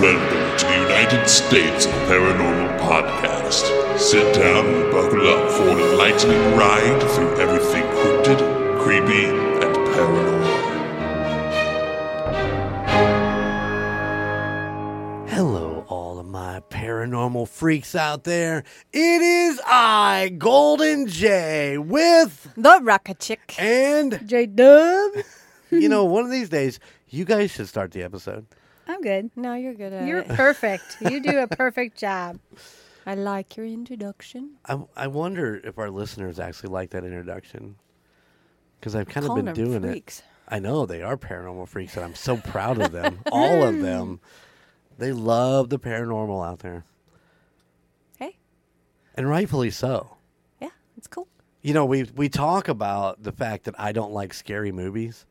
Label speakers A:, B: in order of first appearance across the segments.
A: Welcome to the United States of Paranormal Podcast. Sit down and buckle up for an enlightening ride through everything cryptid, creepy, and paranormal.
B: Hello, all of my paranormal freaks out there. It is I, Golden Jay, with
C: The Rocket Chick.
B: and
D: J Dub.
B: you know, one of these days, you guys should start the episode.
D: I'm good.
C: No, you're good at
D: You're
C: it.
D: perfect. You do a perfect job.
C: I like your introduction.
B: I, I wonder if our listeners actually like that introduction because I've kind of
C: Calling
B: been
C: them
B: doing
C: freaks.
B: it. I know they are paranormal freaks, and I'm so proud of them. all of mm. them. They love the paranormal out there,
C: Hey,
B: and rightfully so.
C: yeah, it's cool.
B: You know, we we talk about the fact that I don't like scary movies,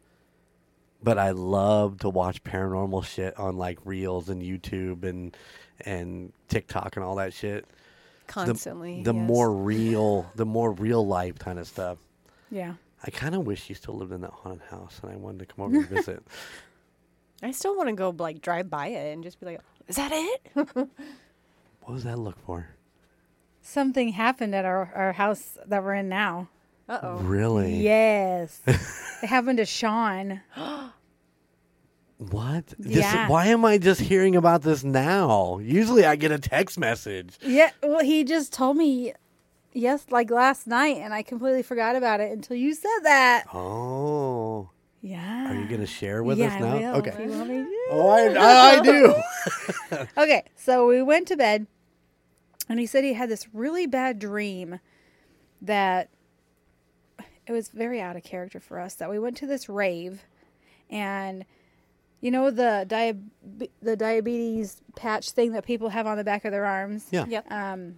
B: but I love to watch paranormal shit on like Reels and YouTube and and TikTok and all that shit. The-
C: Constantly.
B: the,
C: yes.
B: more real, the more real life kind of stuff.
D: Yeah.
B: I kind of wish you still lived in that haunted house, and I wanted to come over and visit.
C: I still want to go like drive by it and just be like, "Is that it?"
B: what was that look for?
D: Something happened at our, our house that we're in now.
C: Uh oh.
B: Really?
D: Yes. it happened to Sean.
B: What? This-
D: Yeah.
B: why am I just hearing about this now? Usually, I get a text message.
D: Yeah. Well, he just told me, yes, like last night, and I completely forgot about it until you said that.
B: Oh,
D: Yeah.
B: are you gonna share with
D: yeah,
B: us now?
D: I will,
B: okay.
D: you want me to.
B: Oh, I, I, I do.
D: Okay, so we went to bed, and he said he had this really bad dream that it was very out of character for us. That we went to this rave, and you know the diab- the diabetes patch thing that people have on the back of their arms.
B: Yeah.
C: Yep.
D: Um,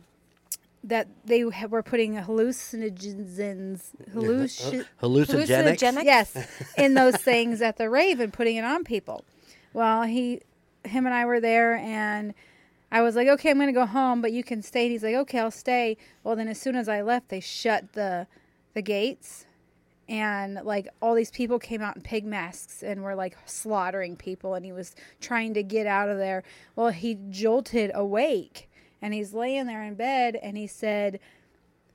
D: that they ha- were putting hallucinogens, halluci-
B: Hallucinogenics.
C: Hallucinogenic?
D: yes, in those things at the rave and putting it on people. Well, he, him and I were there, and I was like, okay, I'm going to go home, but you can stay. And he's like, okay, I'll stay. Well, then as soon as I left, they shut the the gates, and like all these people came out in pig masks and were like slaughtering people, and he was trying to get out of there. Well, he jolted awake, and he's laying there in bed, and he said.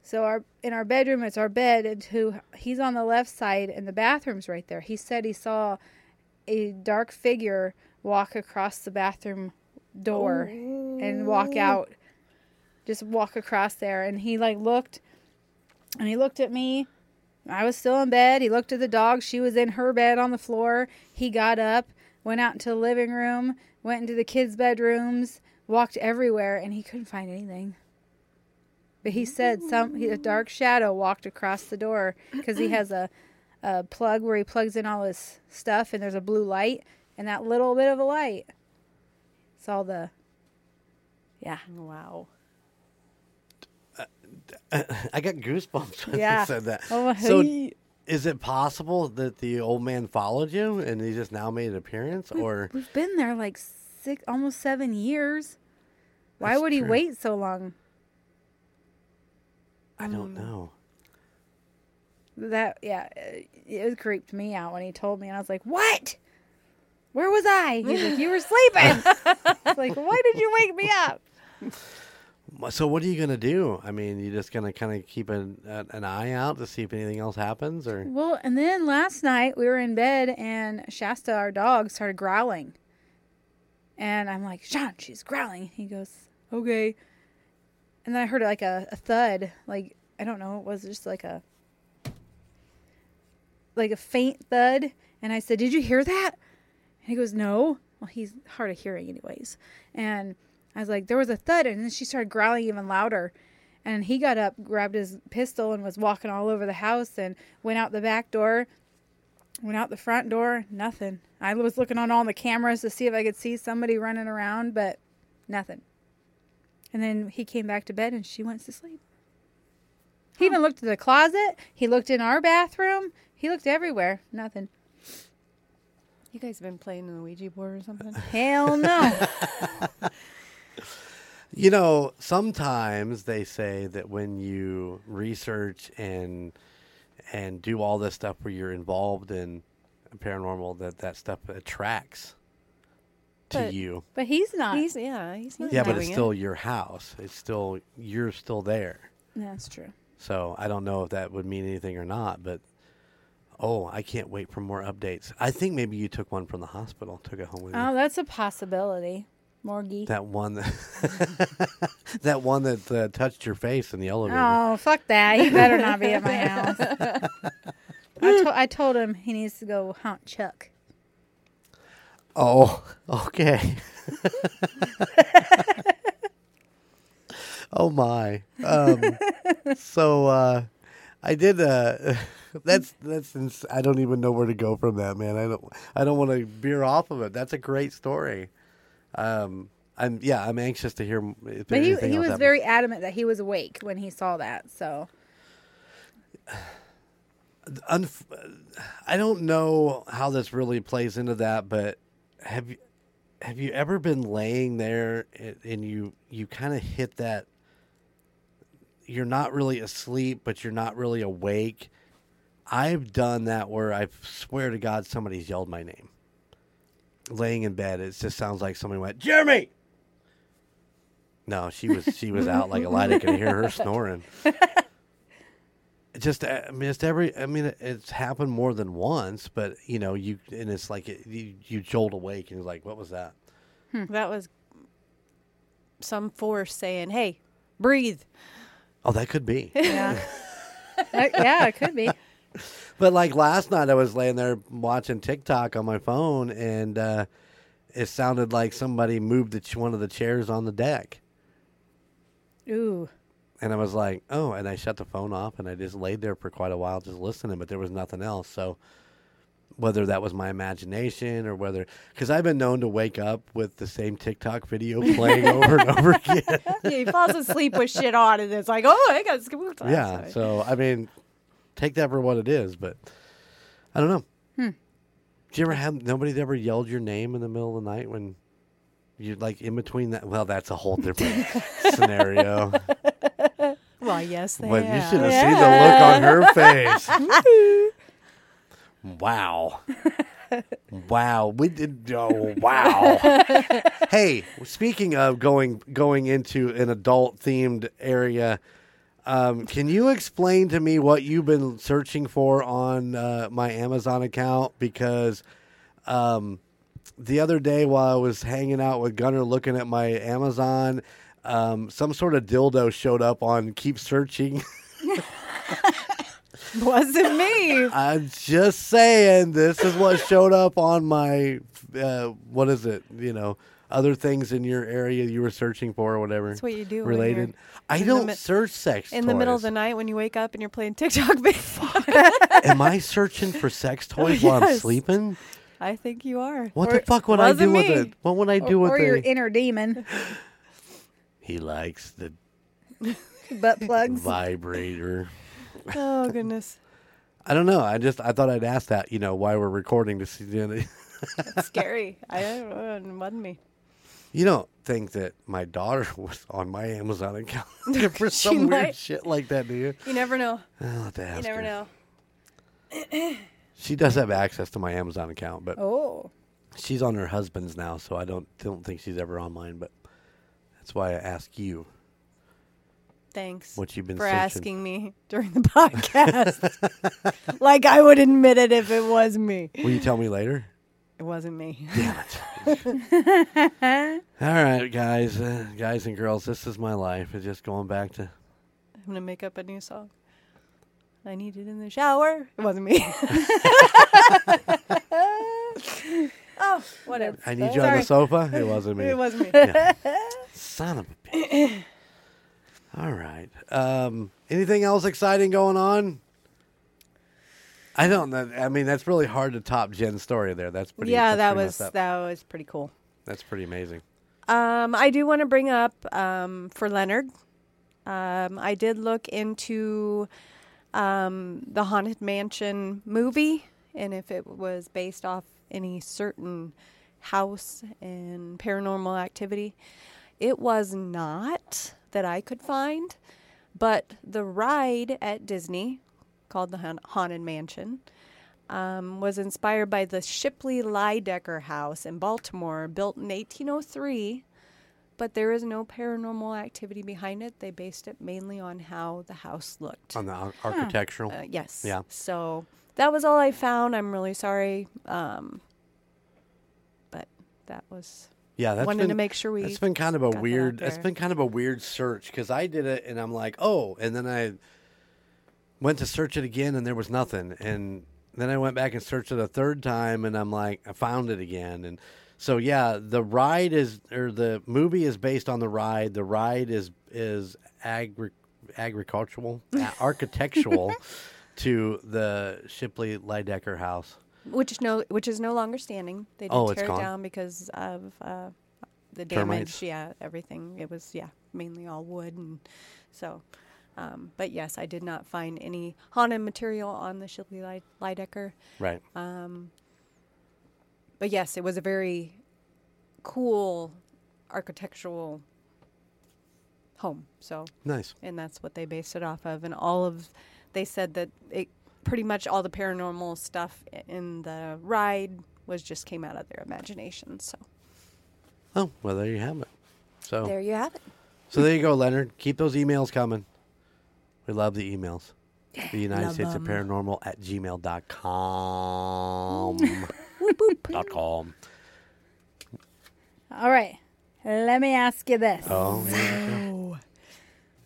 D: So our in our bedroom, it's our bed, and to he's on the left side, and the bathroom's right there. He said he saw a dark figure walk across the bathroom door and walk oh. out, just walk across there. And he like looked, and he looked at me. I was still in bed. He looked at the dog. She was in her bed on the floor. He got up, went out into the living room, went into the kids' bedrooms, walked everywhere, and he couldn't find anything. But he said some he, a dark shadow walked across the door because he has a, a plug where he plugs in all his stuff, and there's a blue light, and that little bit of a light. It's all the. Yeah.
C: Wow.
B: I got goosebumps when
D: Yeah.
B: you said that.
D: Oh,
B: so,
D: hey.
B: is it possible that the old man followed you and he just now made an appearance, or
D: We've been there like six, almost seven years. Why
B: That's
D: would he
B: true.
D: wait so long?
B: I
D: Um,
B: don't know.
D: That yeah, it, it creeped me out when he told me, and I was like, "What? Where was I?" He's like, "You were sleeping." Like, why did you wake me up?
B: So, what are you gonna do? I mean, you just gonna kind of keep an, an eye out to see if anything else happens, or
D: Well, and then last night we were in bed, and Shasta, our dog, started growling, and I'm like, "Sean, she's growling." He goes, "Okay," and then I heard like a, a thud, like I don't know, it was just like a like a faint thud, and I said, "Did you hear that?" And he goes, "No." Well, he's hard of hearing, anyways, and I was like, "There was a thud," and then she started growling even louder. And he got up, grabbed his pistol, and was walking all over the house and went out the back door, went out the front door, nothing. I was looking on all the cameras to see if I could see somebody running around, but nothing. And then he came back to bed and she went to sleep. He even looked at the closet. He looked in our bathroom. He looked everywhere. Nothing.
C: You guys have been playing the Ouija board or something?
D: Hell no.
B: You know, sometimes they say that when you research and and do all this stuff where you're involved in paranormal, that that stuff attracts to
C: But-
B: you.
D: But he's not.
C: He's yeah, he's not
B: Yeah, but
C: doing
B: it's
C: it.
B: still your house. It's still you're still there.
D: That's true.
B: So I don't know if that would mean anything or not, but oh, I can't wait for more updates. I think maybe you took one from the hospital, took it home with you.
D: Oh, that's a possibility. Morgie.
B: That one that that one that uh, touched your face in the elevator.
D: Oh, fuck that. He better not be at my house. I, to- I told him he needs to go hunt Chuck.
B: Oh, okay. oh my. Um, so uh, I did. Uh, that's that's. Ins- I don't even know where to go from that, man. I don't. I don't want to veer off of it. That's a great story. Um, I'm yeah. I'm anxious to hear. If
D: But he, he was
B: happens.
D: very adamant that he was awake when he saw that. So
B: Unf- I don't know how this really plays into that, but have you have you ever been laying there and, and you you kind of hit that? You're not really asleep, but you're not really awake. I've done that where I swear to God somebody's yelled my name. Laying in bed, it just sounds like somebody went, Jeremy. No, she was she was out like a light. I could hear her snoring just uh, I mean, just every I mean it, it's happened more than once, but you know you and it's like it, you, you jolt awake and you're like, what was that?
C: That was some force saying, "Hey, breathe."
B: Oh, that could be.
D: yeah, Uh, yeah, it could be.
B: but like last night, I was laying there watching TikTok on my phone, and uh, it sounded like somebody moved the ch- one of the chairs on the deck,
D: Ooh,
B: and I was like, oh, and I shut the phone off, and I just laid there for quite a while just listening, but there was nothing else, so. Whether that was my imagination or whether, because I've been known to wake up with the same TikTok video playing over and over again.
C: yeah, he falls asleep with shit on, and it's like, "Oh, I got spooked." last
B: Yeah.
C: night."
B: So I mean, take that for what it is, but I don't know.
D: Hmm.
B: Did you ever have nobody ever yelled your name in the middle of the night when you're like in between that? Well, that's a whole different scenario.
C: well, yes, they
B: But you
C: have.
B: should have seen the look on her face. wow. Wow, we did. Oh, wow. hey, speaking of going going into an adult themed area, um, can you explain to me what you've been searching for on uh, my Amazon account? Because um, the other day while I was hanging out with Gunner looking at my Amazon, um, some sort of dildo showed up on Keep Searching.
C: Wasn't me.
B: I'm just saying, this is what showed up on my, uh, what is it? You know, other things in your area you were searching for or whatever.
C: That's what you do
B: Related. I don't
C: mi-
B: search sex
C: in the middle of the night when you wake up and you're playing TikTok.
B: Am I searching for sex toys while I'm sleeping?
C: I think you are.
B: What
D: Or-
B: the fuck would I do
C: wasn't
B: with it? What would I do
D: or,
B: with
D: or your inner demon
B: he likes the
D: butt plugs.
B: vibrator.
C: Oh goodness,
B: I don't know. I just I thought I'd ask that. You know, why we're recording to see. the-
C: that's scary. I don't know. It wasn't me.
B: You don't think that my daughter was on my Amazon account for some weird
C: might.
B: shit like that, do you?
C: You never know.
B: Oh, I'll have to
C: You never
B: her.
C: know.
B: She does have access to my Amazon account, but
D: Oh,
B: she's on her husband's now, so I don't don't think she's ever on mine. But that's why I ask you
C: Thanks
B: what you've been
C: for
B: searching.
C: asking me during the podcast. like I would admit it if it was me.
B: Will you tell me later?
C: It wasn't me.
B: Damn it! All right, guys, uh, guys and girls, this is my life. It's just going back to.
C: I'm gonna make up a new song. I need it in the shower. It wasn't me. oh, whatever.
B: I need you on the sofa. It wasn't me.
C: It wasn't me.
B: Son of a bitch. All right. Um, anything else exciting going on? I don't know. I mean, that's really hard to top Jen's story there. That's pretty.
C: yeah,
B: that's
C: that
B: pretty
C: was that was pretty cool.
B: That's pretty amazing.
C: Um, I do want to bring up um, for Leonard. Um, I did look into um, the Haunted Mansion movie and if it was based off any certain house and paranormal activity. It was not that I could find, but the ride at Disney called the Haun- Haunted Mansion um, was inspired by the Shipley Lydecker House in Baltimore, built in 1803. But there is no paranormal activity behind it. They based it mainly on how the house looked.
B: On the ar- architectural.
C: Uh, yes.
B: Yeah.
C: So that was all I found. I'm really sorry. Um, but that was
B: yeah, that's
C: wanted
B: been,
C: to make sure we.
B: It's been kind of a
C: got that out
B: weird. It's been kind of a weird search because I did it and I'm like, oh, and then I went to search it again and there was nothing, and then I went back and searched it a third time and I'm like, I found it again, and so yeah, the ride is or the movie is based on the ride. The ride is is agri- agricultural, architectural to the Shipley Lydecker house.
C: which is no, which is no longer standing. They did
B: Oh, it's
C: tear
B: gone?
C: it down because of uh, the
B: Termites.
C: damage. Yeah, everything. It was yeah, mainly all wood, and so. Um, but yes, I did not find any haunted material on the Shipley Lyd- Lydecker.
B: Right.
C: Um, but yes, it was a very cool architectural home. So,
B: Nice.
C: and that's what they based it off of. And all of, they said that it pretty much all the paranormal stuff in the ride was just came out of their imagination. So
B: Oh, well, there you have it. So
C: there you have it.
B: So there you go, Leonard. Keep those emails coming. We love the emails. The United
C: love
B: States of
C: 'em.
B: Paranormal at gmail.com. dot com.
D: All right. Let me ask you this.
B: Oh, yeah.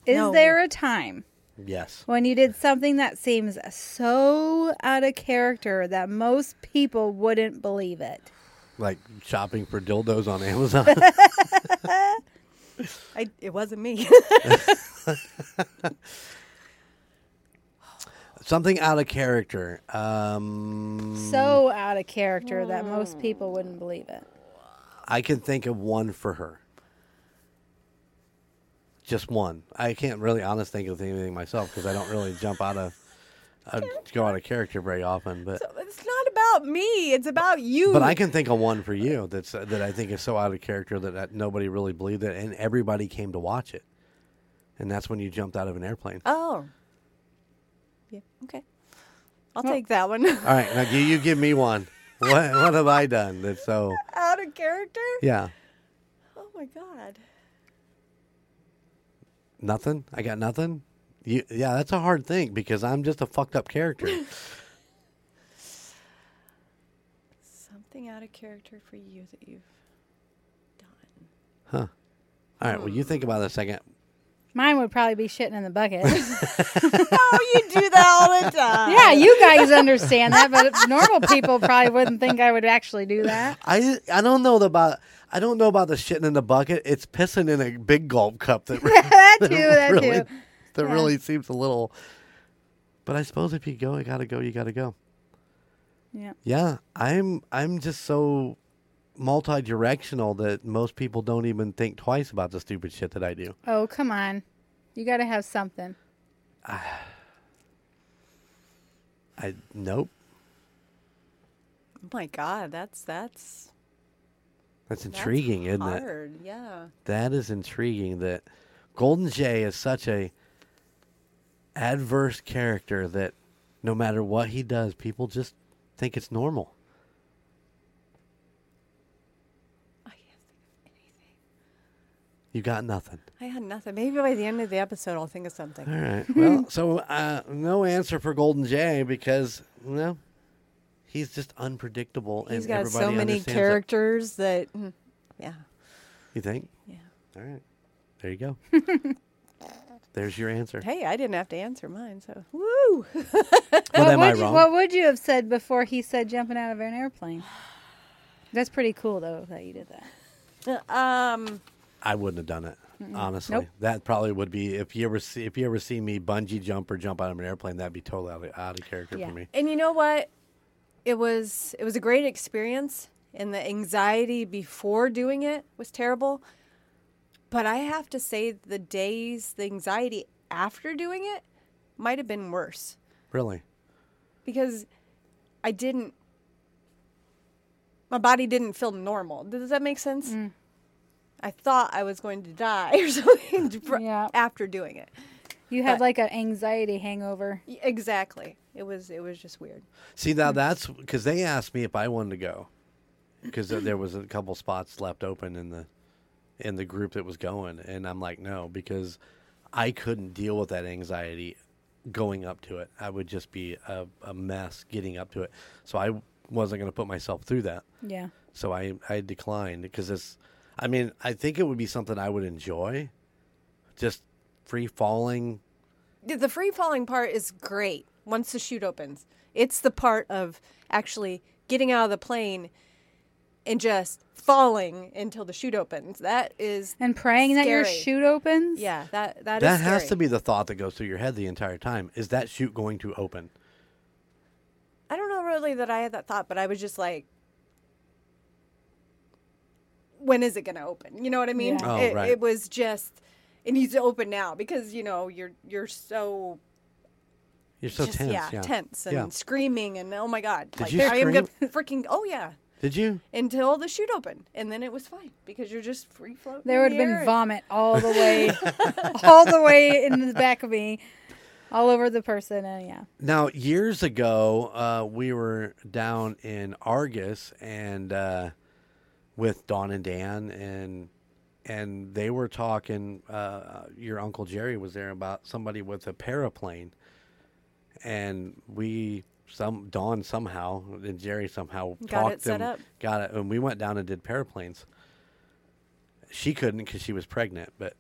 D: Is
C: No.
D: there a time
B: yes.
D: when you did something that seems so out of character that most people wouldn't believe it?
B: Like shopping for dildos on Amazon.
C: I, it wasn't me.
B: Something out of character. Um,
D: So out of character that most people wouldn't believe it.
B: I can think of one for her. Just one. I can't really honest think of anything myself because I don't really jump out of, uh, go out of character very often. But
C: it's not about me. It's about you.
B: But I can think of one for you that's uh, that I think is so out of character that, that nobody really believed it, and everybody came to watch it. And that's when you jumped out of an airplane.
C: Oh. Yeah. Okay. I'll
D: Well-
C: take that one.
B: All right, now you, you give me one. What what have I done that's so?
C: Out of character?
B: Yeah,
C: Oh my god.
B: nothing. I got nothing. You, yeah, that's a hard thing because I'm just a fucked up character.
C: Something out of character for you that you've done.
B: huh? All right. Well, you think about it a second.
D: Mine would probably be shitting in the bucket.
C: oh, you do that all the time.
D: yeah, you guys understand that, but normal people probably wouldn't think I would actually do that.
B: I I don't know about I don't know about the shitting in the bucket. It's pissing in a big gulp cup that
D: that too, that
B: really,
D: too.
B: that
D: Yeah.
B: really seems a little. But I suppose if you go, you gotta go. You gotta go.
D: Yeah.
B: Yeah, I'm I'm just so multi-directional that most people don't even think twice about the stupid shit that I do.
D: Oh, come on. You got to have something.
B: I nope.
C: Oh my god, that's that's
B: That's
C: that's
B: intriguing, isn't it?
C: Yeah.
B: That is intriguing. That Golden Jay is such a adverse character that no matter what he does, people just think it's normal.
C: I can't think of anything.
B: You got nothing.
C: I had nothing. Maybe by the end of the episode, I'll think of something.
B: All right. Well, so uh, no answer for Golden Jay because you no, he's just unpredictable,
C: He's
B: and
C: got
B: everybody
C: so many characters that, mm, yeah,
B: You think?
C: yeah.
B: All right. There you go. There's your answer.
C: Hey, I didn't have to answer mine, so woo.
B: Well,
D: what,
B: am I
D: would you,
B: wrong?
D: what would you have said before he said jumping out of an airplane? That's pretty cool, though, that you did that.
C: um,
B: I wouldn't have done it. Honestly,
D: Nope.
B: that probably would be if you ever see if you ever see me bungee jump or jump out of an airplane, that'd be totally out of, out of character
D: Yeah.
B: for me.
C: and you know what? It was it was a great experience, and the anxiety before doing it was terrible. But I have to say, the days, the anxiety after doing it, might have been worse.
B: Really?
C: because I didn't. My body didn't feel normal. Does that make sense? Mm. I thought I was going to die or something
D: Yeah.
C: after doing it.
D: You had
C: But-
D: like an anxiety hangover.
C: Exactly. It was it was just weird.
B: See now that's because they asked me if I wanted to go because there was a couple spots left open in the in the group that was going, and I'm like no because I couldn't deal with that anxiety going up to it. I would just be a, a mess getting up to it, so I wasn't going to put myself through that.
D: Yeah.
B: So I I declined because it's. I mean, I think it would be something I would enjoy, just free falling.
C: The- The free falling part is great once the chute opens. It's the part of actually getting out of the plane and just falling until the chute opens. That is
D: And praying that your chute opens.
C: yeah, that that,
B: That
C: is
B: has to be the thought that goes through your head the entire time. Is that chute going to open?
C: I don't know really that I had that thought, but I was just like, when is it going to open? You know what I mean?
D: Yeah.
B: Oh,
C: it,
B: right.
C: it was just, it needs to open now because you know you're you're so,
B: You're so
C: just,
B: tense.
C: yeah,
B: Yeah,
C: tense and
B: Yeah.
C: screaming and oh my god,
B: Did
C: like
B: you
C: I am gonna freaking oh yeah
B: Did you?
C: until the chute opened and then it was fine because you're just free floating.
D: There would have
C: air
D: been
C: and-
D: vomit all the way, all the way in the back of me, all over the person, and yeah.
B: Now, years ago, uh, we were down in Argus and uh, with Don and Dan, and and they were talking. Uh, your uncle Jerry was there about somebody with a paraplane, and we some Don somehow and Jerry somehow
C: Got
B: talked
C: it set
B: them,
C: up.
B: got it, and we went down and did paraplanes. She couldn't because she was pregnant, but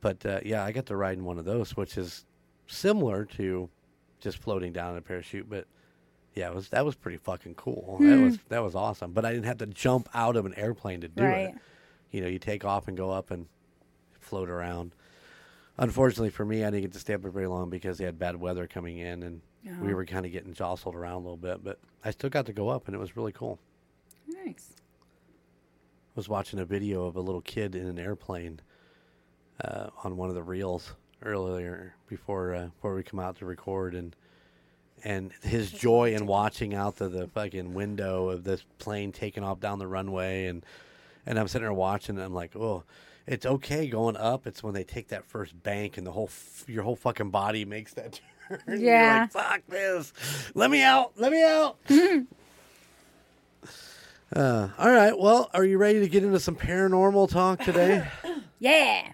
B: but uh, yeah, I got to ride in one of those, which is similar to just floating down in a parachute. But yeah, it was that was pretty fucking cool. That was that was awesome. But I didn't have to jump out of an airplane to do
D: Right.
B: it. You know, you take off and go up and float around. Unfortunately for me, I didn't get to stay up there very long because they had bad weather coming in, and we
D: Oh.
B: were kind of getting jostled around a little bit. But I still got to go up, and it was really cool.
D: Nice.
B: I was watching a video of a little kid in an airplane uh, on one of the reels earlier before uh, before we come out to record, and and his joy in watching out the, the fucking window of this plane taking off down the runway, and and I'm sitting there watching, and I'm like, oh. It's okay going up. It's when they take that first bank and the whole f- your whole fucking body makes that turn. You're
D: Yeah.
B: like, fuck this. Let me out. Let me out. Uh, all right. Well, are you ready to get into some paranormal talk today?
D: Yeah.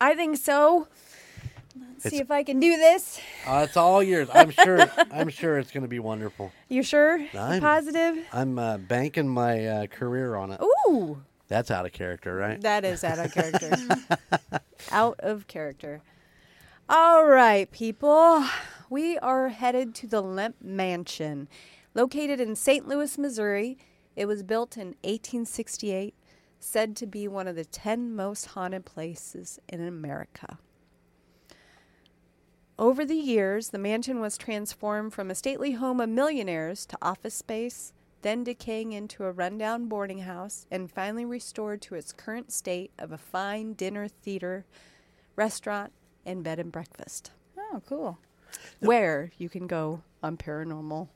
C: I think so. See if I can do this.
B: uh, it's all yours. I'm sure. I'm sure it's going to be wonderful.
C: You sure?
B: I'm-
C: Positive?
B: I'm uh, banking my uh, career on it.
C: Ooh.
B: That's out of character, right?
C: That is out of character. out of character. All right, people. We are headed to the Lemp Mansion. Located in St. Louis, Missouri, it was built in 1868, said to be one of the 10 most haunted places in America. Over the years, the mansion was transformed from a stately home of millionaires to office space, then decaying into a rundown boarding house, and finally restored to its current state of a fine dinner theater, restaurant, and bed and breakfast,
D: Oh, cool.
C: where you can go on paranormal.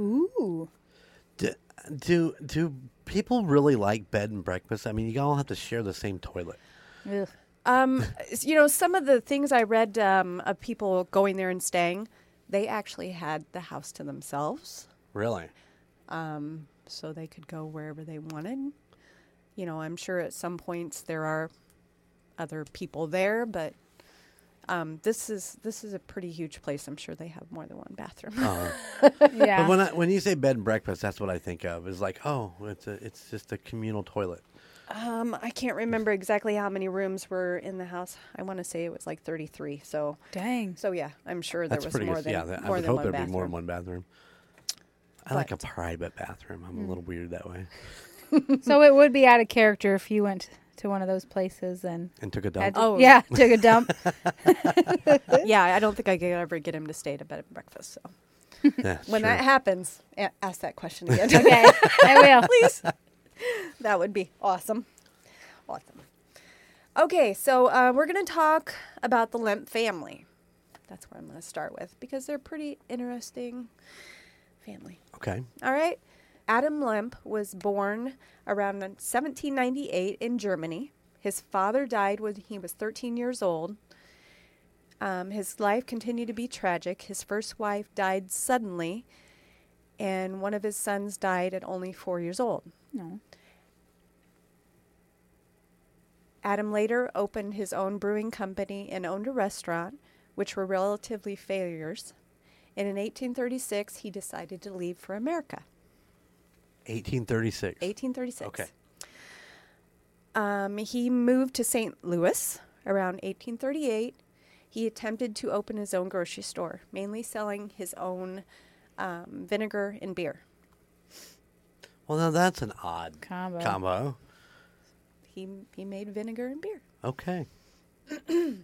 D: Ooh.
B: Do, do do people really like bed and breakfast? I mean, you all have to share the same toilet.
D: Ugh.
C: Um, you know, some of the things I read um, of people going there and staying, they actually had the house to themselves.
B: Really?
C: um, so they could go wherever they wanted. You know, I'm sure at some points there are other people there, but um, this is this is a pretty huge place. I'm sure they have more than one bathroom.
B: Oh.
D: Yeah.
B: But when I, when you say bed and breakfast, that's what I think of. Is like, oh, it's a it's just a communal toilet.
C: Um, I can't remember exactly how many rooms were in the house. I want to say it was like 33. So,
D: Dang.
C: so yeah, I'm sure
B: That's
C: there was
B: pretty
C: more
B: good.
C: than
B: yeah, that, I
C: more
B: would
C: than
B: hope
C: one
B: there'd
C: bathroom.
B: be more than one bathroom. I like a
C: But-
B: private bathroom. I'm a little weird that way.
D: so it would be out of character if you went to one of those places and
B: And took a
D: had
B: dump.
D: to-
C: Oh.
D: yeah, took a dump.
C: yeah, I don't think I could ever get him to stay at a bed and breakfast. So
B: Yeah,
C: when
B: sure.
C: that happens, a- ask that question again.
D: okay, I will.
C: please. that would be awesome. Awesome. Okay, so uh, we're going to talk about the Lemp family. That's where I'm going to start with because they're a pretty interesting family.
B: Okay.
C: All right. Adam Lemp was born around 1798 in Germany. His father died when he was 13 years old. Um, his life continued to be tragic. His first wife died suddenly, and one of his sons died at only four years old.
D: No.
C: Adam later opened his own brewing company and owned a restaurant, which were relatively failures. And in 1836, he decided to leave for America.
B: 1836.
C: 1836.
B: Okay.
C: Um, he moved to St. Louis around 1838. He attempted to open his own grocery store, mainly selling his own um, vinegar and beer.
B: Well, now that's an odd
D: Combo.
B: combo.
C: He, he made vinegar and beer.
B: Okay.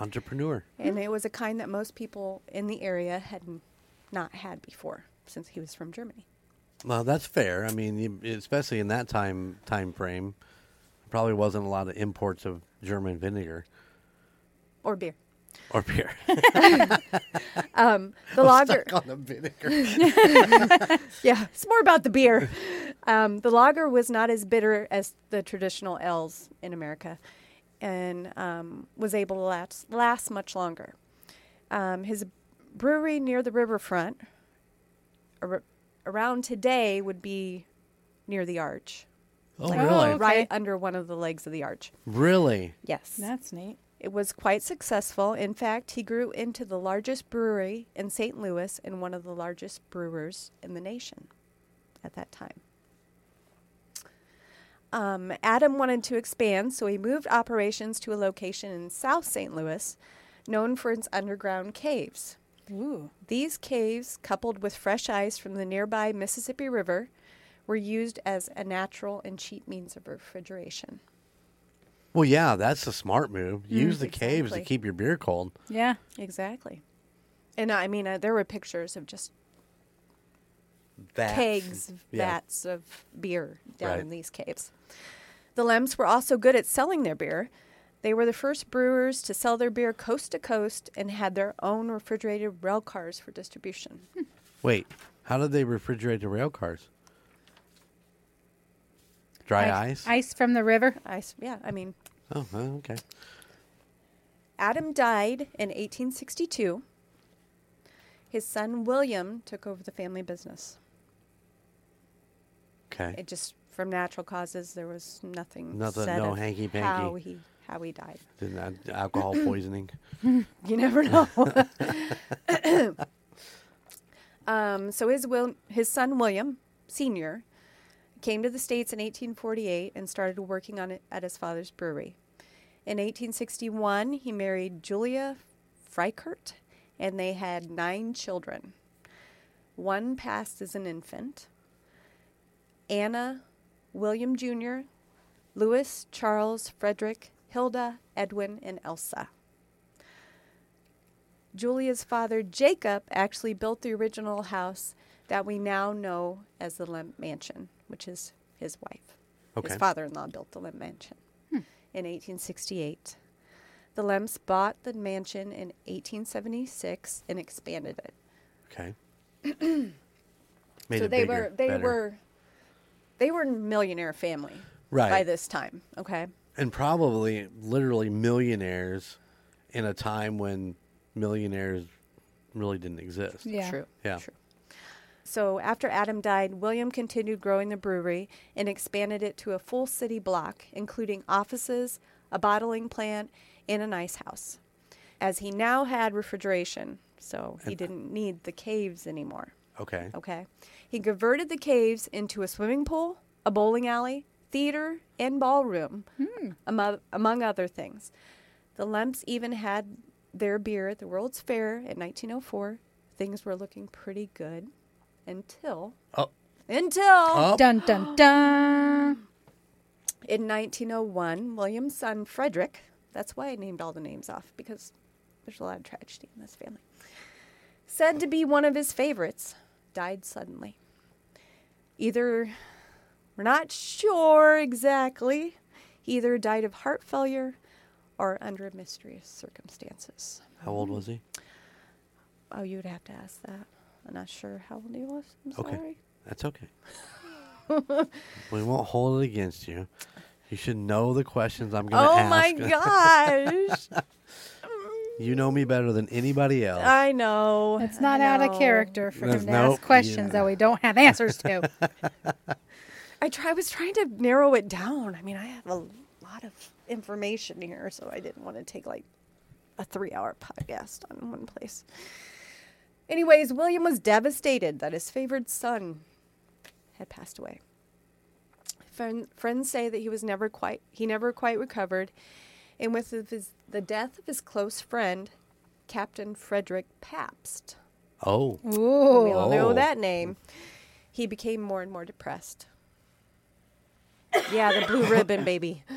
B: Entrepreneur.
C: And it was a kind that most people in the area had not had before since he was from Germany.
B: Well, that's fair. I mean, especially in that time time frame, probably wasn't a lot of imports of German vinegar
C: Or beer.
B: or beer.
C: Um, the lager.
B: Stuck on the vinegar.
C: Yeah, it's more about the beer. Um, the lager was not as bitter as the traditional ales in America and um, was able to last, last much longer. Um, his brewery near the riverfront ar- around today would be near the arch,
B: Oh,
C: Like,
B: really?
D: okay.
C: right under one of the legs of the arch.
B: Really?
C: Yes.
D: That's neat.
C: It was quite successful. In fact, he grew into the largest brewery in St. Louis and one of the largest brewers in the nation at that time. Um, Adam wanted to expand, so he moved operations to a location in South St. Louis known for its underground caves.
D: Ooh.
C: These caves, coupled with fresh ice from the nearby Mississippi River, were used as a natural and cheap means of refrigeration.
B: Well, yeah, that's a smart move. Use the caves to keep your beer cold.
D: Yeah.
C: Exactly. And I mean, uh, there were pictures of just
B: Vats.
C: kegs,
B: Yeah.
C: vats of beer down
B: Right.
C: in these caves. The Lemps were also good at selling their beer. They were the first brewers to sell their beer coast to coast and had their own refrigerated rail cars for distribution.
B: Wait, how did they refrigerate the rail cars? Dry ice?
D: Ice from the river.
C: Ice, yeah, I mean,
B: Oh, well, okay.
C: Adam died in 1862. His son William took over the family business.
B: Okay.
C: It just from natural causes there was nothing
B: Nothing-
C: said
B: no
C: of
B: hanky-panky.
C: how he how he died.
B: Didn't alcohol poisoning?
C: You never know. um, so his will his son William Senior came to the states in 1848 and started working on it at his father's brewery. In 1861, he married Julia Feickert, and they had nine children. One passed as an infant. Anna, William Jr., Louis, Charles, Frederick, Hilda, Edwin, and Elsa. Julia's father, Jacob, actually built the original house that we now know as the Lemp Mansion, which is his wife.
B: Okay.
C: His father in law built the Lemp Mansion hmm. in 1868. The Lemps bought the mansion in 1876 and expanded it.
B: Okay. Made
C: so
B: it
C: they
B: bigger,
C: were they
B: better.
C: were they were a millionaire family
B: Right.
C: by this time. Okay.
B: and probably literally millionaires in a time when millionaires really didn't exist.
D: Yeah.
C: True.
B: Yeah.
C: True. So after Adam died, William continued growing the brewery and expanded it to a full city block, including offices, a bottling plant, and an ice house. As he now had refrigeration, so he uh, didn't need the caves anymore.
B: Okay.
C: Okay. He converted the caves into a swimming pool, a bowling alley, theater, and ballroom, hmm. among, among other things. The Lemps even had their beer at the World's Fair in 1904. Things were looking pretty good until
B: Oh.
C: until
B: Oh.
D: Dun dun dun.
C: in 1901, William's son Frederick. That's why I named all the names off because there's a lot of tragedy in this family. Said to be one of his favorites, died suddenly. Either we're not sure exactly. He either died of heart failure or under mysterious circumstances.
B: How old was he?
C: Oh, you would have to ask that. I'm not sure how old he was. I'm
B: Okay.
C: sorry.
B: That's okay. we won't hold it against you. You should know the questions I'm going to
C: oh
B: ask. Oh ask.
C: my gosh.
B: You know me better than anybody else.
C: I know.
D: It's not
C: I
D: out of
C: know.
D: character for
B: That's-
D: him to
B: nope,
D: ask questions
B: yeah.
D: that we don't have answers to.
C: I try. I was trying to narrow it down. I mean, I have a lot of information here, so I didn't want to take like a three-hour podcast on one place. Anyways, William was devastated that his favored son had passed away. Friend, friends say that he was never quite he never quite recovered, and with his, the death of his close friend, Captain Frederick Pabst,
B: oh,
C: we
D: Ooh.
C: all know
B: Oh.
C: that name, he became more and more depressed. yeah, the blue ribbon baby.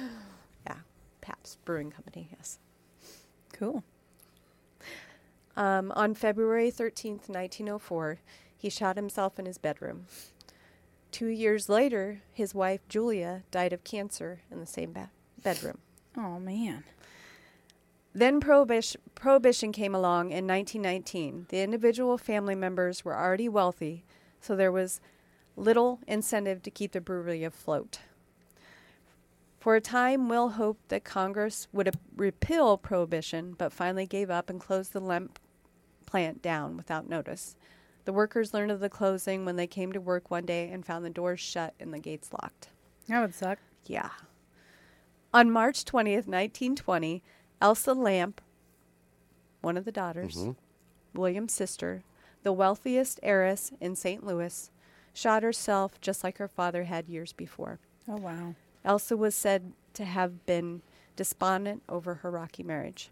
C: Yeah, Pabst Brewing Company. Yes.
D: Cool.
C: Um, on February 13th, 1904, he shot himself in his bedroom. Two years later, his wife, Julia, died of cancer in the same ba- bedroom.
D: Oh man.
C: Then prohibition, prohibition came along in 1919. The individual family members were already wealthy, so there was little incentive to keep the brewery afloat. For a time, Will hoped that Congress would ap- repeal prohibition, but finally gave up and closed the Lemp plant down without notice. The workers learned of the closing when they came to work one day and found the doors shut and the gates locked.
D: That would suck.
C: Yeah. On March 20th, 1920, Elsa Lemp, one of the daughters, mm-hmm. William's sister, the wealthiest heiress in St. Louis, shot herself just like her father had years before.
D: Oh wow.
C: Elsa was said to have been despondent over her rocky marriage.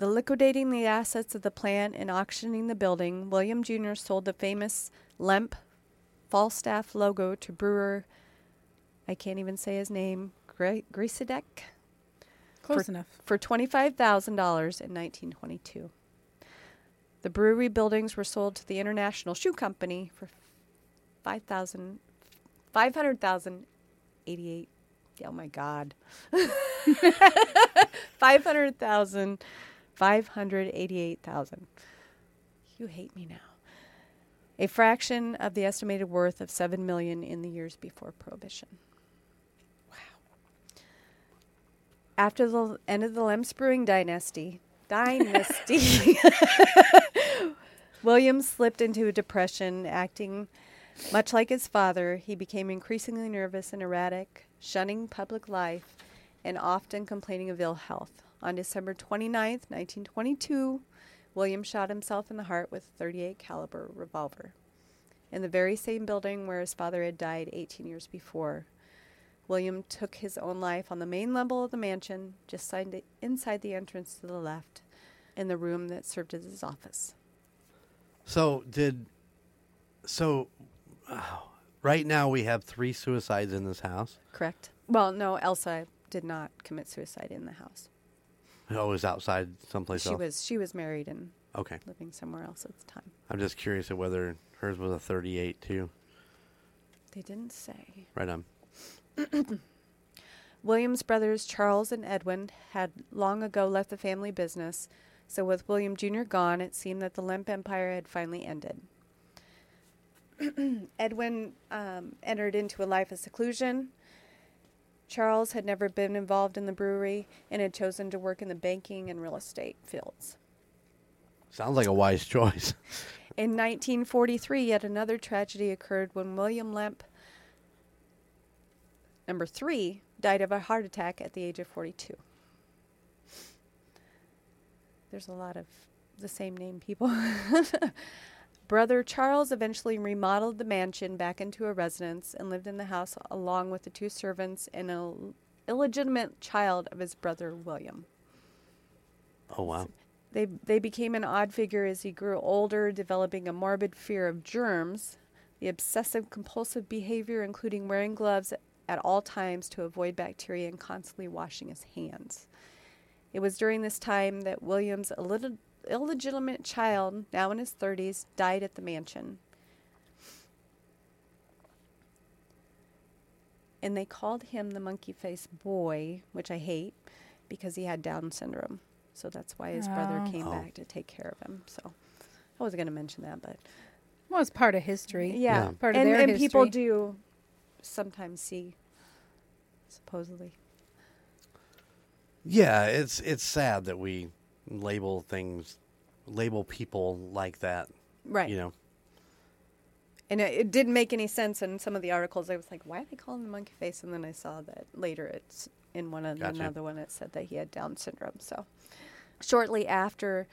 C: The liquidating the assets of the plant and auctioning the building, William Jr. sold the famous Lemp Falstaff logo to brewer, I can't even say his name, Gre-
D: Close
C: For-
D: enough.
C: for $25,000 in 1922. The brewery buildings were sold to the International Shoe Company for 5,000 500,088 Oh my god. 500,000 588,000. You hate me now. A fraction of the estimated worth of 7 million in the years before prohibition. Wow. After the end of the Lemps Brewing dynasty, dynasty, William slipped into a depression, acting much like his father. He became increasingly nervous and erratic, shunning public life, and often complaining of ill health. On December 29, 1922, William shot himself in the heart with a 38 caliber revolver. In the very same building where his father had died 18 years before, William took his own life on the main level of the mansion, just inside the entrance to the left, in the room that served as his office.
B: so did so. Uh, right now we have three suicides in this house.
C: Correct? Well, no, Elsa did not commit suicide in the house.
B: Oh, it was outside someplace
C: she
B: else.
C: was she was married and
B: okay.
C: living somewhere else at the time.
B: I'm just curious of whether hers was a 38 too.
C: They didn't say.
B: Right on.
C: William's brothers Charles and Edwin had long ago left the family business, so with William Jr. gone, it seemed that the Lemp Empire had finally ended. Edwin um, entered into a life of seclusion. Charles had never been involved in the brewery and had chosen to work in the banking and real estate fields.
B: Sounds like a wise choice.
C: In 1943, yet another tragedy occurred when William Lemp, number three, died of a heart attack at the age of 42. There's a lot of the same name people. Brother Charles eventually remodeled the mansion back into a residence and lived in the house along with the two servants and an illegitimate child of his brother William.
B: Oh wow.
C: They they became an odd figure as he grew older, developing a morbid fear of germs, the obsessive compulsive behavior including wearing gloves at all times to avoid bacteria and constantly washing his hands. It was during this time that William's illit- illegitimate child, now in his 30s, died at the mansion. And they called him the monkey face boy, which I hate because he had Down syndrome. So that's why his brother
D: Oh.
C: came
B: Oh.
C: back to take care of him. So I wasn't going to mention that, but
D: Well, it's part of history.
C: yeah.
B: Yeah.
D: Part of
C: and
D: their
C: and people do sometimes see, supposedly.
B: Yeah, it's it's sad that we label things, label people like that.
C: Right.
B: You know.
C: And it, it didn't make any sense in some of the articles. I was like, why are they calling him monkey face? And then I saw that later it's in one of
B: Gotcha.
C: another one it said that he had Down syndrome. So shortly after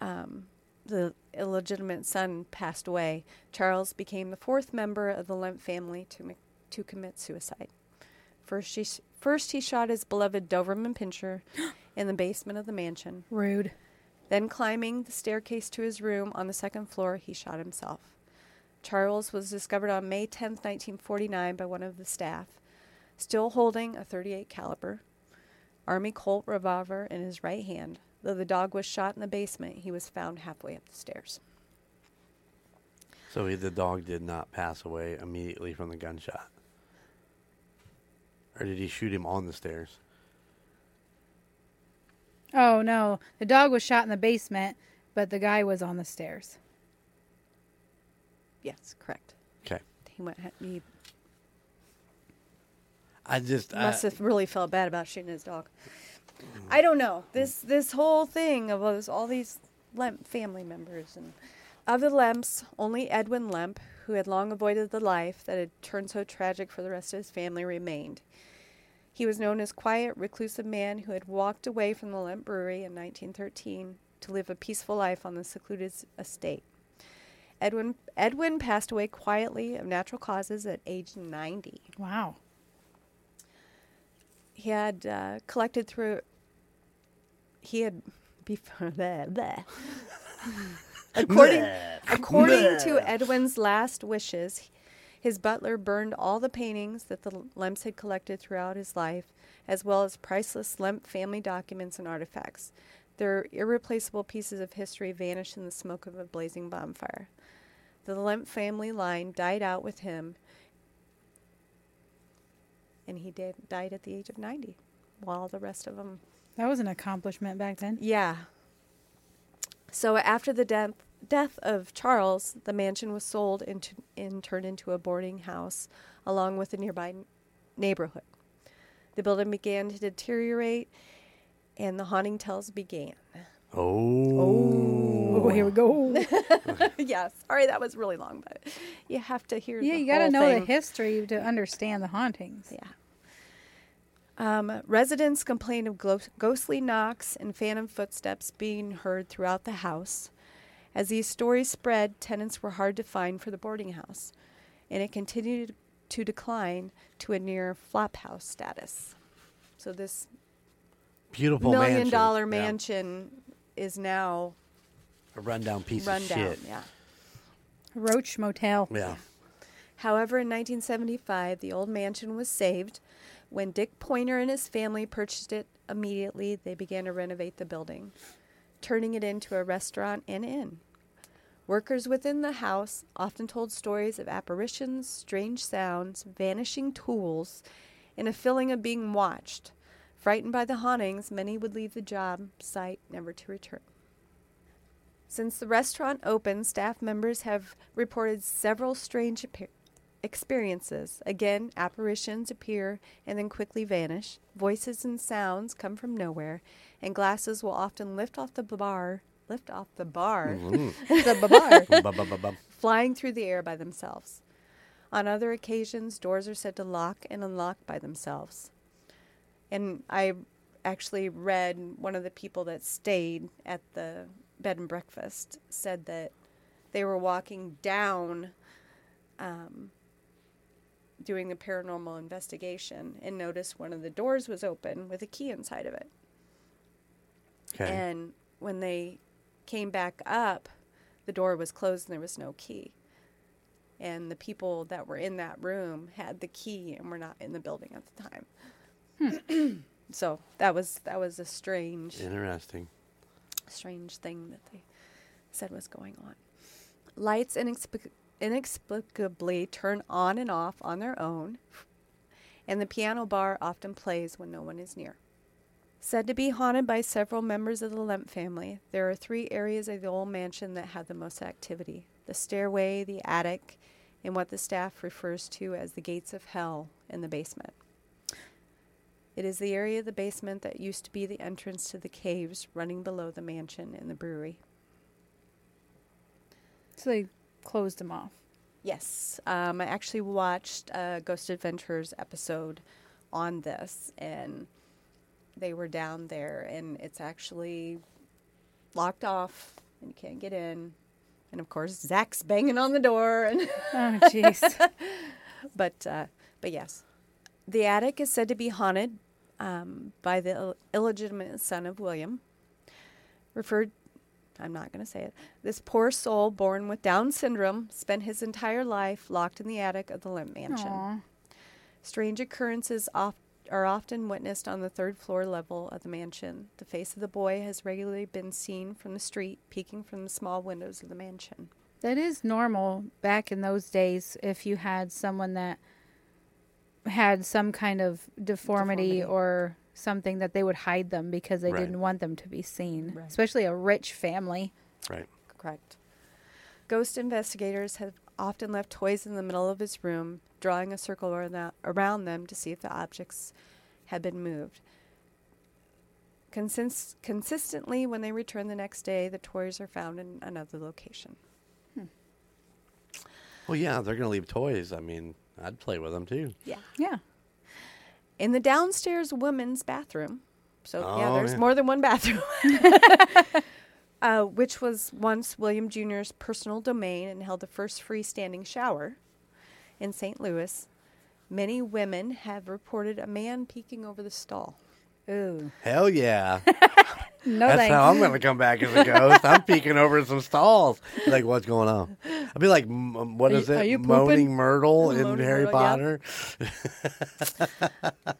C: um, the illegitimate son passed away, Charles became the fourth member of the Lemp family to to commit suicide. First, he, s- first he shot his beloved Doberman Pinscher in the basement of the mansion.
D: Rude.
C: Then, climbing the staircase to his room on the second floor, he shot himself. Charles was discovered on May 10, 1949, by one of the staff, still holding a 38 caliber Army Colt revolver in his right hand. Though the dog was shot in the basement, he was found halfway up the stairs.
B: So he, the dog did not pass away immediately from the gunshot. Or did he shoot him on the stairs?
D: Oh no, the dog was shot in the basement, but the guy was on the stairs.
C: Yes, correct.
B: Okay.
C: He went. He
B: I just I,
C: must have really felt bad about shooting his dog. I don't know. This this whole thing of those, all these Lemp family members and of the Lemps, only Edwin Lemp, who had long avoided the life that had turned so tragic for the rest of his family, remained. He was known as quiet, reclusive man who had walked away from the Lemp Brewery in 1913 to live a peaceful life on the secluded estate. Edwin Edwin passed away quietly of natural causes at age 90
D: Wow.
C: he had uh, collected through he had before that according according to edwin's last wishes his butler burned all the paintings that the lemps had collected throughout his life as well as priceless lemp family documents and artifacts. Their irreplaceable pieces of history vanished in the smoke of a blazing bonfire. The lemp family line died out with him and he did died at the age of 90 while the rest of them
D: That was an accomplishment back then.
C: yeah. So after the death death of charles the mansion was sold into and turned into a boarding house along with the nearby n- neighborhood the building began to deteriorate and the haunting tales began
B: oh.
D: Oh, here we go.
C: yeah sorry that was really long but you have to hear
D: yeah,
C: the
D: you got to
C: whole
D: know the history to understand the hauntings.
C: Yeah. Um, residents complained of glo- ghostly knocks and phantom footsteps being heard throughout the house. As these stories spread, tenants were hard to find for the boarding house, and it continued to decline to a near flop house status. So this
B: Beautiful
C: million
B: mansion.
C: dollar
B: Yeah.
C: mansion is now
B: A rundown piece
C: run
B: of shit.
C: Yeah.
D: Roach Motel.
B: Yeah.
C: However, in 1975, the old mansion was saved. When Dick Pointer and his family purchased it immediately, they began to renovate the building, turning it into a restaurant and inn. Workers within the house often told stories of apparitions, strange sounds, vanishing tools, and a feeling of being watched. Frightened by the hauntings, many would leave the job site never to return. Since the restaurant opened, staff members have reported several strange appear- experiences. Again, apparitions appear and then quickly vanish. Voices and sounds come from nowhere, and glasses will often lift off the bar, lift off the bar, the bar, flying through the air by themselves. On other occasions, doors are said to lock and unlock by themselves. And I actually read one of the people that stayed at the bed and breakfast said that they were walking down um, doing a paranormal investigation and noticed one of the doors was open with a key inside of it.
B: Okay.
C: And when they came back up, the door was closed and there was no key. And the people that were in that room had the key and were not in the building at the time. Hmm. so that was that was a strange
B: Interesting.
C: strange thing that they said was going on. Lights inexplic- inexplicably turn on and off on their own, and the piano bar often plays when no one is near. Said to be haunted by several members of the Lemp family, there are three areas of the old mansion that have the most activity the stairway, the attic, and what the staff refers to as the gates of hell in the basement. It is the area of the basement that used to be the entrance to the caves running below the mansion and the brewery.
D: So they closed them off.
C: Yes, um, I actually watched a Ghost Adventures episode on this, and they were down there, and it's actually locked off, and you can't get in. And of course, Zach's banging on the door, and
D: Oh, jeez.
C: but uh, but yes, the attic is said to be haunted um, by the Ill- illegitimate son of William. Referred, I'm not going to say it. This poor soul, born with Down syndrome, spent his entire life locked in the attic of the Lemp Mansion.
D: Aw.
C: Strange occurrences oft- are often witnessed on the third floor level of the mansion. The face of the boy has regularly been seen from the street, peeking from the small windows of the mansion.
D: That is normal back in those days if you had someone that had some kind of deformity,
C: Deformity.
D: or something that they would hide them because they
B: Right.
D: didn't want them to be seen,
C: Right.
D: especially a rich family.
B: Right.
C: Correct. Ghost investigators have often left toys in the middle of his room, drawing a circle around, them to see if the objects had been moved. Consist- consistently, when they return the next day, the toys are found in another location. Hmm.
B: Well, yeah, they're gonna leave toys. I mean, I'd play with them too.
C: Yeah.
D: Yeah.
C: In the downstairs women's bathroom, so yeah,
B: Oh,
C: there's
B: yeah.
C: more than one bathroom, uh, which was once William Jr.'s personal domain and held the first freestanding shower in St. Louis. Many women have reported a man peeking over the stall.
D: Ooh.
B: Hell yeah.
D: No
B: That's
D: thanks.
B: how I'm gonna come back as a ghost. I'm peeking over some stalls. Like, what's going on? I'll be like, m- um, what
C: Are
B: is
C: you- are
B: it?
C: you
B: Moaning? Myrtle in
C: Moaning
B: Harry
C: Myrtle, yeah.
B: Potter.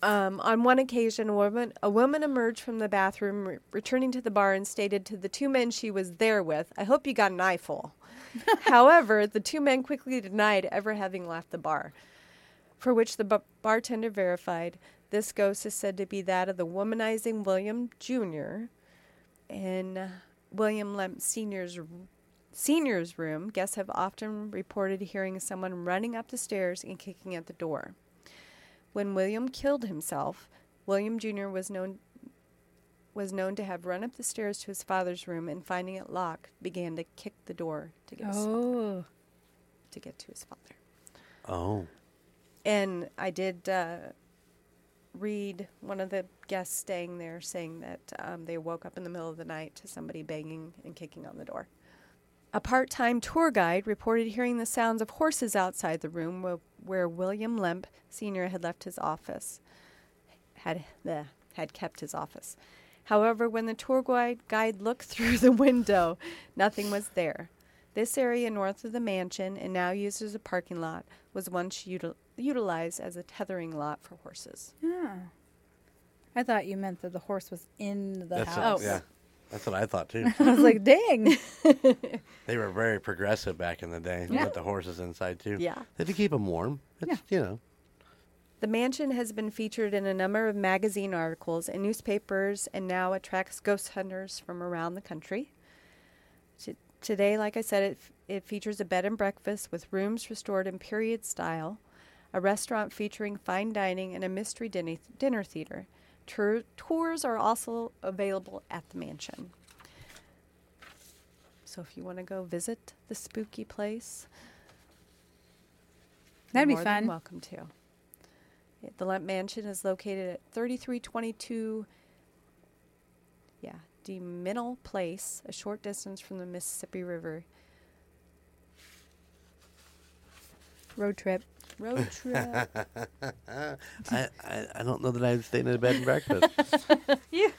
C: Um, on one occasion, a woman, a woman emerged from the bathroom, re- returning to the bar, and stated to the two men she was there with, "I hope you got an eyeful." However, the two men quickly denied ever having left the bar, for which the bu- bartender verified. This ghost is said to be that of the womanizing William Jr. In William Lemp Sr.'s senior's room, guests have often reported hearing someone running up the stairs and kicking at the door. When William killed himself, William Jr. was known was known to have run up the stairs to his father's room and finding it locked, began to kick the door to get his-
D: Oh.
C: to get to his father.
B: Oh,
C: And I did uh, read one of the guests staying there saying that um, they woke up in the middle of the night to somebody banging and kicking on the door. A part time tour guide reported hearing the sounds of horses outside the room where, where William Lemp Sr. had left his office, had, uh, had kept his office. However, when the tour guide, guide looked through the window, nothing was there. This area north of the mansion, and now used as a parking lot, was once util- utilized as a tethering lot for horses.
D: Yeah. I thought you meant that the horse was in the
B: that's
D: house.
B: a, yeah. That's what I thought too.
D: I was like, dang.
B: they were very progressive back in the day
D: Yeah.
B: with the horses inside too.
C: Yeah.
B: They had to keep them warm. It's, you know.
C: The mansion has been featured in a number of magazine articles and newspapers and now attracts ghost hunters from around the country. T- today, like I said, it, f- it features a bed and breakfast with rooms restored in period style, a restaurant featuring fine dining, and a mystery dinner, theater. Tour, tours are also available at the mansion. So if you want to go visit the spooky place,
D: That'd be fun.
C: welcome to. The Lemp Mansion is located at 3322 yeah, DeMenil Place, a short distance from the Mississippi River.
D: Road trip.
C: Road trip.
B: I, I, I don't know that I'd stay in a bed and breakfast.
D: You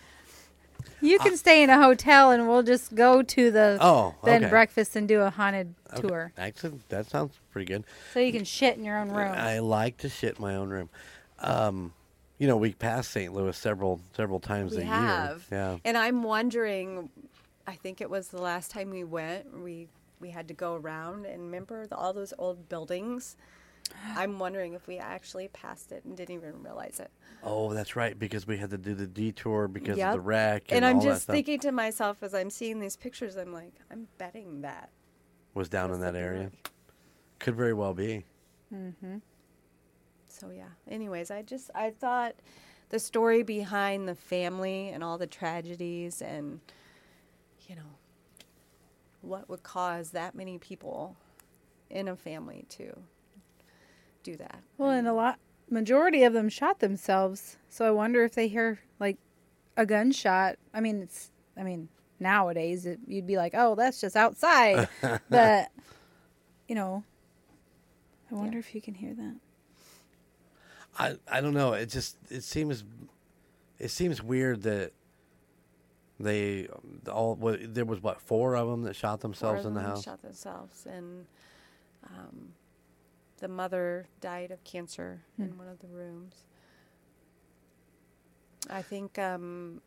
D: you can stay in a hotel and we'll just go to the
B: oh,
D: bed and
B: okay.
D: breakfast and do a haunted
B: Okay.
D: tour.
B: Actually, that sounds pretty good.
D: So you can shit in your own room.
B: I like to shit in my own room. Um, you know, we passed St. Louis several several times
C: we
B: a
C: have.
B: year. Yeah.
C: And I'm wondering, I think it was the last time we went, we we had to go around and remember the, all those old buildings. I'm wondering if we actually passed it and didn't even realize it.
B: Oh, that's right, because we had to do the detour because
C: Yep.
B: of the wreck. And,
C: And I'm just thinking to myself as I'm seeing these pictures, I'm like, I'm betting that.
B: was down in that area.
C: brewery.
B: Could very well be. Mm-hmm.
C: so yeah. Anyways, I just I thought the story behind the family and all the tragedies and you know what would cause that many people in a family to do that.
D: Well, and a lot, majority of them shot themselves. So I wonder if they hear like a gunshot. I mean, it's, I mean, nowadays it, you'd be like, oh, that's just outside. but, you know, I wonder if you can hear that.
B: I I don't know. It just it seems it seems weird that they all what, there was what four of them that shot
C: Four
B: themselves
C: of
B: in the house.
C: Shot themselves, and um, the mother died of cancer in one of the rooms. I think um,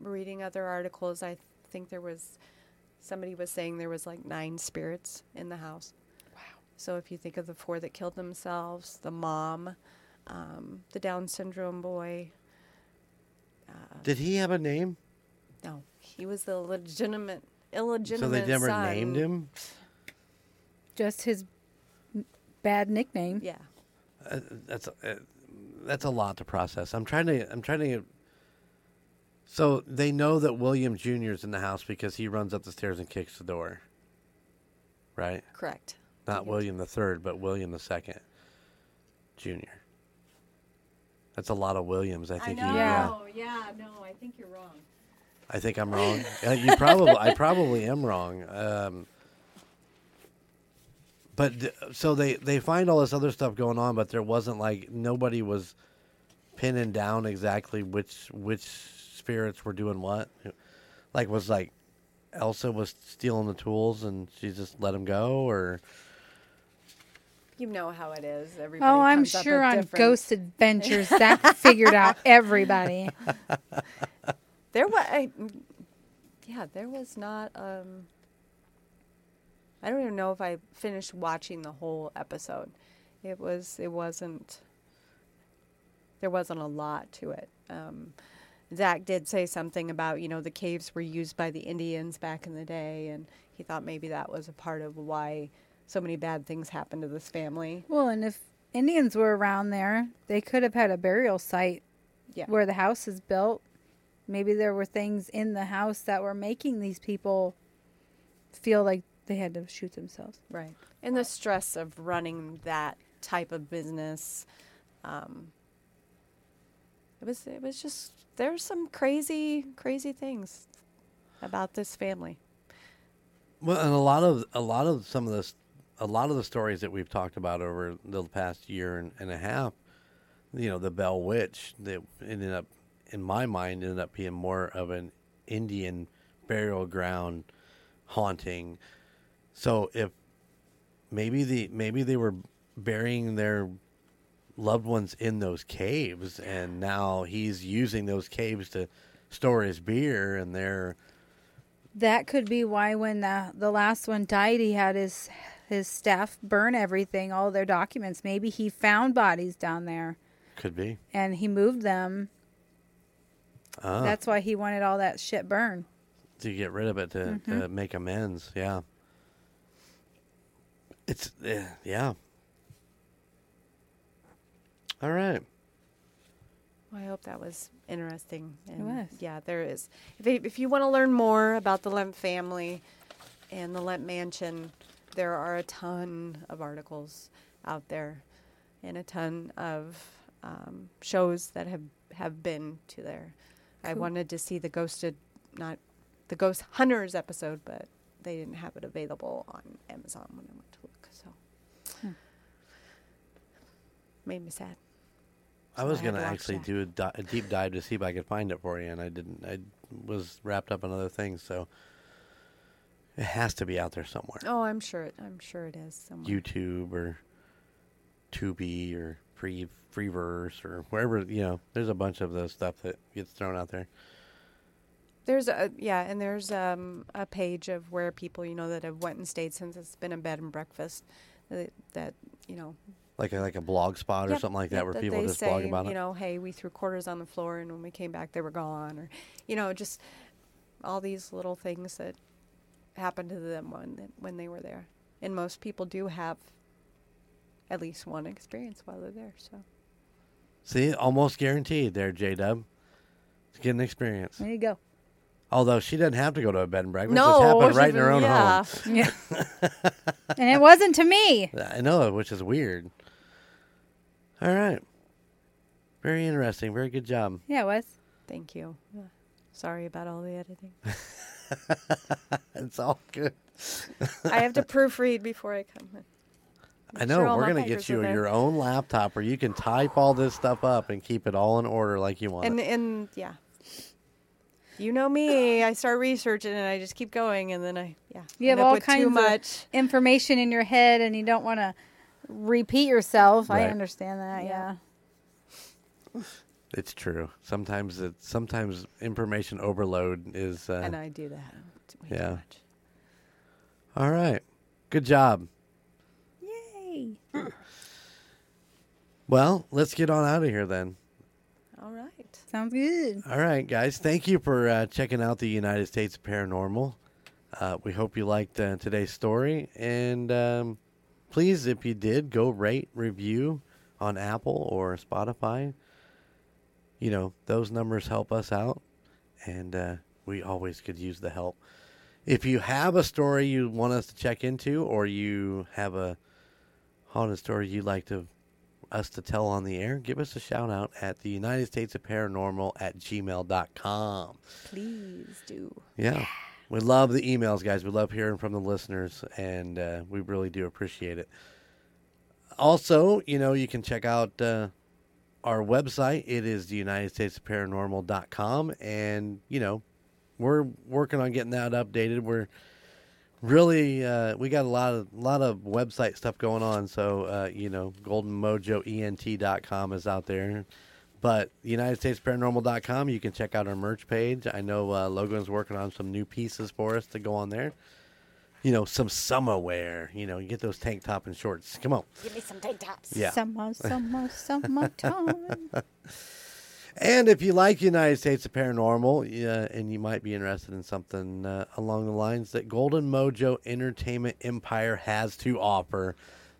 C: reading other articles, I think there was somebody was saying there was like nine spirits in the house. Wow! So if you think of the four that killed themselves, the mom, um, the Down syndrome boy.
B: Did he have a name?
C: No, he was the legitimate, illegitimate.
B: so they never
C: son.
B: named him.
D: Just his n- bad nickname.
C: Yeah.
B: Uh, that's uh, that's a lot to process. I'm trying to I'm trying to. So they know that William Jr. is in the house because he runs up the stairs and kicks the door. Right,
C: Correct.
B: not
C: Yes.
B: William the third, but William the second, Jr. That's a lot of Williams. I think. you-
D: Yeah.
C: Yeah. No, I think you're wrong.
B: I think I'm wrong. Uh, you probably, I probably am wrong. Um, but so they they find all this other stuff going on, but there wasn't like nobody was pinning down exactly which which spirits were doing what. Like was like Elsa was stealing the tools and she just let him go, or
C: You know how it is. Everybody
D: Oh, I'm
C: comes up
D: sure on
C: different-
D: Ghost Adventures that figured out everybody.
C: There was, I, yeah, there was not. Um, I don't even know if I finished watching the whole episode. It was. It wasn't. There wasn't a lot to it. Um, Zach did say something about you know the caves were used by the Indians back in the day, and he thought maybe that was a part of why so many bad things happened to this family.
D: Well, and if Indians were around there, they could have had a burial site
C: Yeah.
D: where the house is built. Maybe there were things in the house that were making these people feel like they had to shoot themselves.
C: Right. And the stress of running that type of business. Um, it was it was just there's some crazy crazy things about this family.
B: Well, and a lot of a lot of some of this, a lot of the stories that we've talked about over the past year and, and a half, you know, the Bell Witch that ended up, in my mind, ended up being more of an Indian burial ground haunting. So if maybe the maybe they were burying their loved ones in those caves, and now he's using those caves to store his beer, and they're
D: That could be why when the the last one died, he had his his staff burn everything, all their documents. Maybe he found bodies down there
B: could be.
D: and he moved them.
B: Ah.
D: That's why he wanted all that shit burned.
B: to get rid of it to,
D: Mm-hmm.
B: to make amends. Yeah. It's eh, yeah. All right.
C: Well, I hope that was interesting. And
D: was.
C: Yeah, there is. If, you- if you want to learn more about the Lemp family and the Lemp Mansion, there are a ton of articles out there and a ton of um, shows that have, have been to there. I wanted to see the Ghosted, not the Ghost Hunters episode, but they didn't have it available on Amazon when I went to look. So made me sad.
B: I was
C: I
B: gonna
C: to
B: actually
C: that.
B: do a, di- a deep dive to see if I could find it for you, and I didn't. I was wrapped up in other things, so it has to be out there somewhere.
C: Oh, I'm sure. It, I'm sure it is somewhere.
B: YouTube or Tubi or Free Freeverse or wherever you know. There's a bunch of the stuff that gets thrown out there.
C: There's a yeah, and there's um, a page of where people you know that have went and stayed since it's been a bed and breakfast. That, that you know,
B: Like a, like a blog spot or
C: Yep,
B: something like
C: yep,
B: that, where people
C: they
B: just
C: say,
B: blog about
C: you
B: it.
C: You know, hey, we threw quarters on the floor, and when we came back, they were gone, or you know, just all these little things that happened to them when when they were there. And most people do have at least one experience while they're there. So
B: See, almost guaranteed there, J Dub. To get an experience.
D: There you go.
B: Although she doesn't have to go to a bed and breakfast.
C: No,
B: This happened right in her own
C: yeah.
B: home.
D: Yeah. and it wasn't to me.
B: I know, which is weird. All right. Very interesting. Very good job.
D: Yeah, it was.
C: Thank you. Yeah. Sorry about all the editing.
B: It's all good.
C: I have to proofread before I come. in.
B: I know.
C: sure
B: We're going to get you your own laptop where you can type all this stuff up and keep it all in order like you want
C: And
B: it.
C: and yeah. You know me. I start researching and I just keep going, and then I yeah.
D: You have all
C: with
D: kinds
C: too
D: of information in your head and you don't want to repeat yourself. I understand that.
C: Yeah.
D: Yeah.
B: It's true. Sometimes it sometimes information overload is uh,
C: and I do that. It's way too
B: yeah.
C: much.
B: All right. Good job.
D: Yay.
B: Well, let's get on out of here then.
C: All right.
D: Sounds good.
B: All right, guys. Thank you for uh, checking out the United States Paranormal. Uh, we hope you liked uh, today's story. And um, please, if you did, go rate, review on Apple or Spotify. You know, those numbers help us out. And uh, we always could use the help. If you have a story you want us to check into, or you have a haunted story you'd like to us to tell on the air, give us a shout out at the United States of Paranormal at gmail.com.
C: Please do.
B: Yeah. We love the emails, guys. We love hearing from the listeners, and uh, we really do appreciate it. Also, you know, you can check out uh, our website. It is the United States and, you know, we're working on getting that updated. We're really uh, we got a lot of lot of website stuff going on. So uh, you know, goldenmojoent.com is out there. But United States Paranormal.com, you can check out our merch page. I know uh, Logan's working on some new pieces for us to go on there. You know, some summer wear. You know, you get those tank top and shorts. Come on.
C: Give me some tank tops.
B: Yeah.
D: Summer, summer, summertime.
B: And if you like United States of Paranormal, yeah, and you might be interested in something uh, along the lines that Golden Mojo Entertainment Empire has to offer,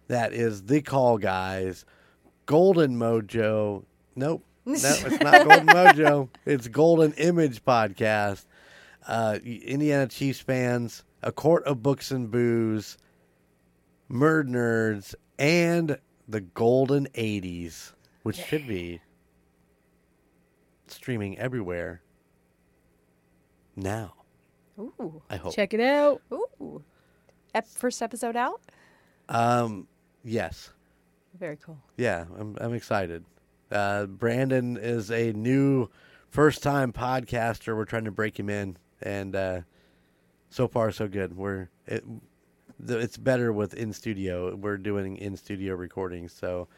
B: that is the call guys, Golden Mojo. Nope, no, it's not Golden Mojo. It's Golden Image Podcast. Uh, Indiana Chiefs fans, A Court of Books and Booze, Murd Nerds, and the Golden 80s, which should be streaming everywhere now.
C: Ooh.
B: I hope.
D: Check it out.
C: Ooh. Ep- first episode out.
B: Um, yes,
C: Very cool.
B: yeah, I'm I'm excited. Uh, Brandon is a new first time podcaster. We're trying to break him in, and uh, so far so good. We're it, it's better with in studio. We're doing in studio recordings, so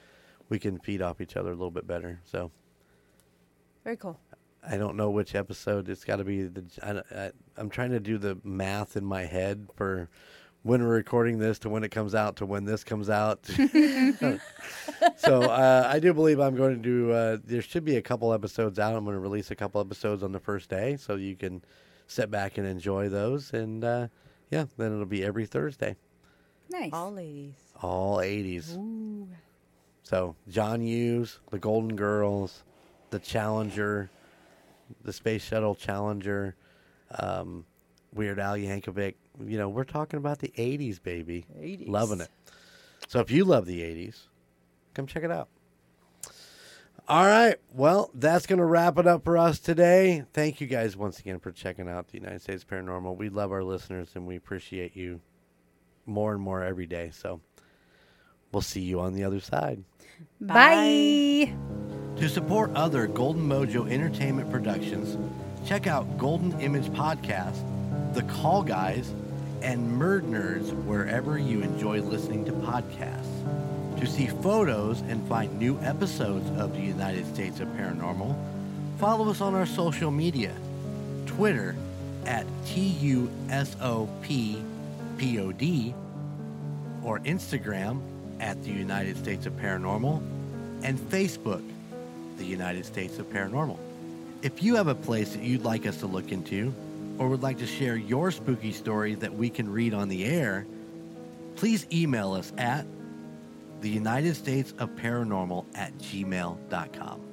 B: we can feed off each other a little bit better. So
C: Very cool.
B: I don't know which episode. It's got to be the. I, I, I'm trying to do the math in my head for when we're recording this to when it comes out to when this comes out. so uh, I do believe I'm going to do. Uh, there should be a couple episodes out. I'm going to release a couple episodes on the first day, so you can sit back and enjoy those. And uh, yeah, then it'll be every Thursday,
D: Nice.
C: All ladies.
B: all 80s.
C: Ooh.
B: So John Hughes, the Golden Girls, the Challenger, the Space Shuttle Challenger, um, Weird Al Yankovic. You know, we're talking about the '80s, baby.
C: 80s.
B: Loving it. So if you love the '80s, come check it out. All right. Well, that's going to wrap it up for us today. Thank you guys once again for checking out the United States Paranormal. We love our listeners and we appreciate you more and more every day. So we'll see you on the other side.
D: Bye.
B: To support other Golden Mojo Entertainment productions, check out Golden Image Podcast, The Call Guys, and Murd Nerds wherever you enjoy listening to podcasts. To see photos and find new episodes of the United States of Paranormal, follow us on our social media Twitter at TUSOPPOD or Instagram at the United States of Paranormal and Facebook, the United States of Paranormal. If you have a place that you'd like us to look into or would like to share your spooky story that we can read on the air, please email us at the United States of Paranormal at gmail.com.